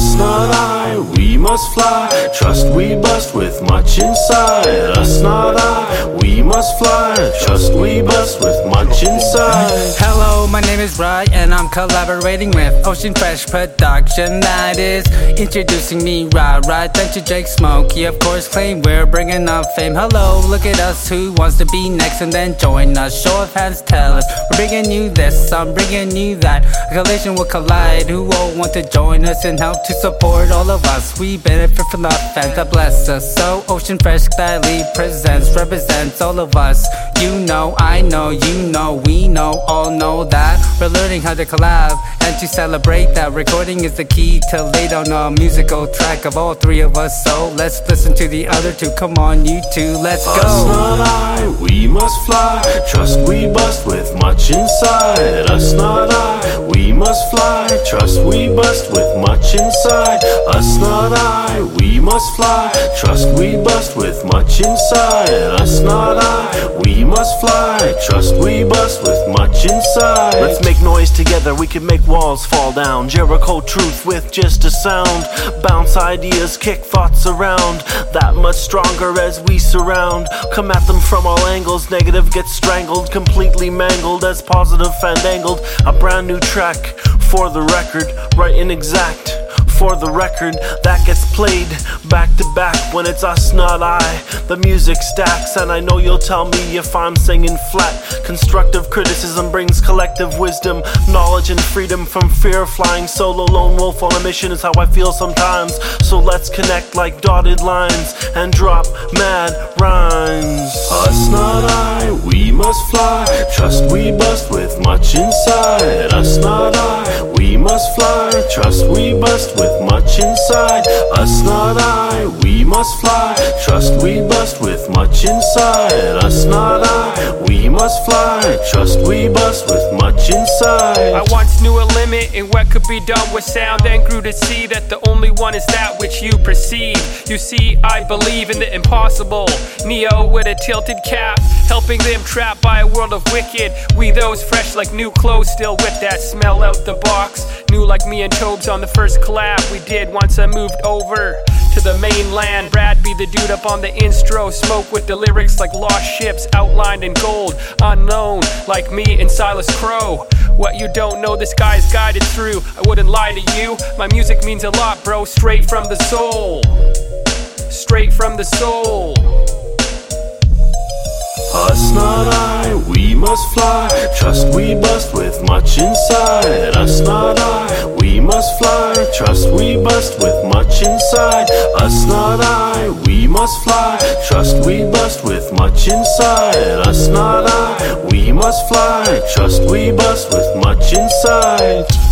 us, not I. We must fly. Trust we bust with much inside. Us, not I. We must fly. Trust we bust with much inside. Hello my name is Brian, and I'm collaborating with Ocean Fresh Production. That is introducing me, right, right. Don't you Jake Smoky, of course, Klame we're bringing up fame. Hello, look at us, who wants to be next and then join us? Show of hands, tell us. We're bringing you this, I'm bringing you that. A collision will collide. Who all want to join us and help to support all of us? We benefit from the fans that bless us. So, Ocean Fresh gladly presents, represents all of us. You know, I know, you know, we know, all know that. We're learning how to collab and to celebrate that. Recording is the key to lay down a musical track of all three of us. So, let's listen to the other two. Come on, you two, let's go. Us not I, we must fly. Trust we bust with much inside. Us not I, we must fly. Trust we bust with much inside. Us not I, we must fly. Trust we bust with much inside. Us not I, we must fly. Trust we bust with much inside. Let's make noise together, we can make walls fall down. Jericho truth with just a sound. Bounce ideas, kick thoughts around. That much stronger as we surround. Come at them from all angles, negative gets strangled, completely mangled as positive fandangled. A brand new track for the record, right and exact. For the record, that gets played back to back when it's us, not I. The music stacks, and I know you'll tell me if I'm singing flat. Constructive criticism brings collective wisdom, knowledge, and freedom from fear. Flying solo, lone wolf on a mission is how I feel sometimes. So let's connect like dotted lines and drop mad rhymes. Us not I, we must fly. Trust we bust with much inside. Us not I, must fly. Trust we bust with much inside. Us not I, we must fly. Trust we bust with much inside. Us not I, we must fly. Trust we bust with much inside. I once knew in what could be done with sound, then grew to see that the only one is that which you perceive. You see, I believe in the impossible. Neo with a tilted cap, helping them trapped by a world of wicked. We those fresh like new clothes, still with that smell out the box. New like me and Tobes on the first collab we did once I moved over to the mainland. Brad be the dude up on the instro, smoke with the lyrics like lost ships outlined in gold. Unknown like me and Silas Crow. What you don't know, this guy's guided through. I wouldn't lie to you. My music means a lot, bro. Straight from the soul. Straight from the soul. Us not I, we must fly. Trust we bust with much inside. Us not I, we must fly. Trust we bust with much inside. Us not I, we must fly. Trust we bust with much inside. Us not I, we must fly. Trust we bust with much inside.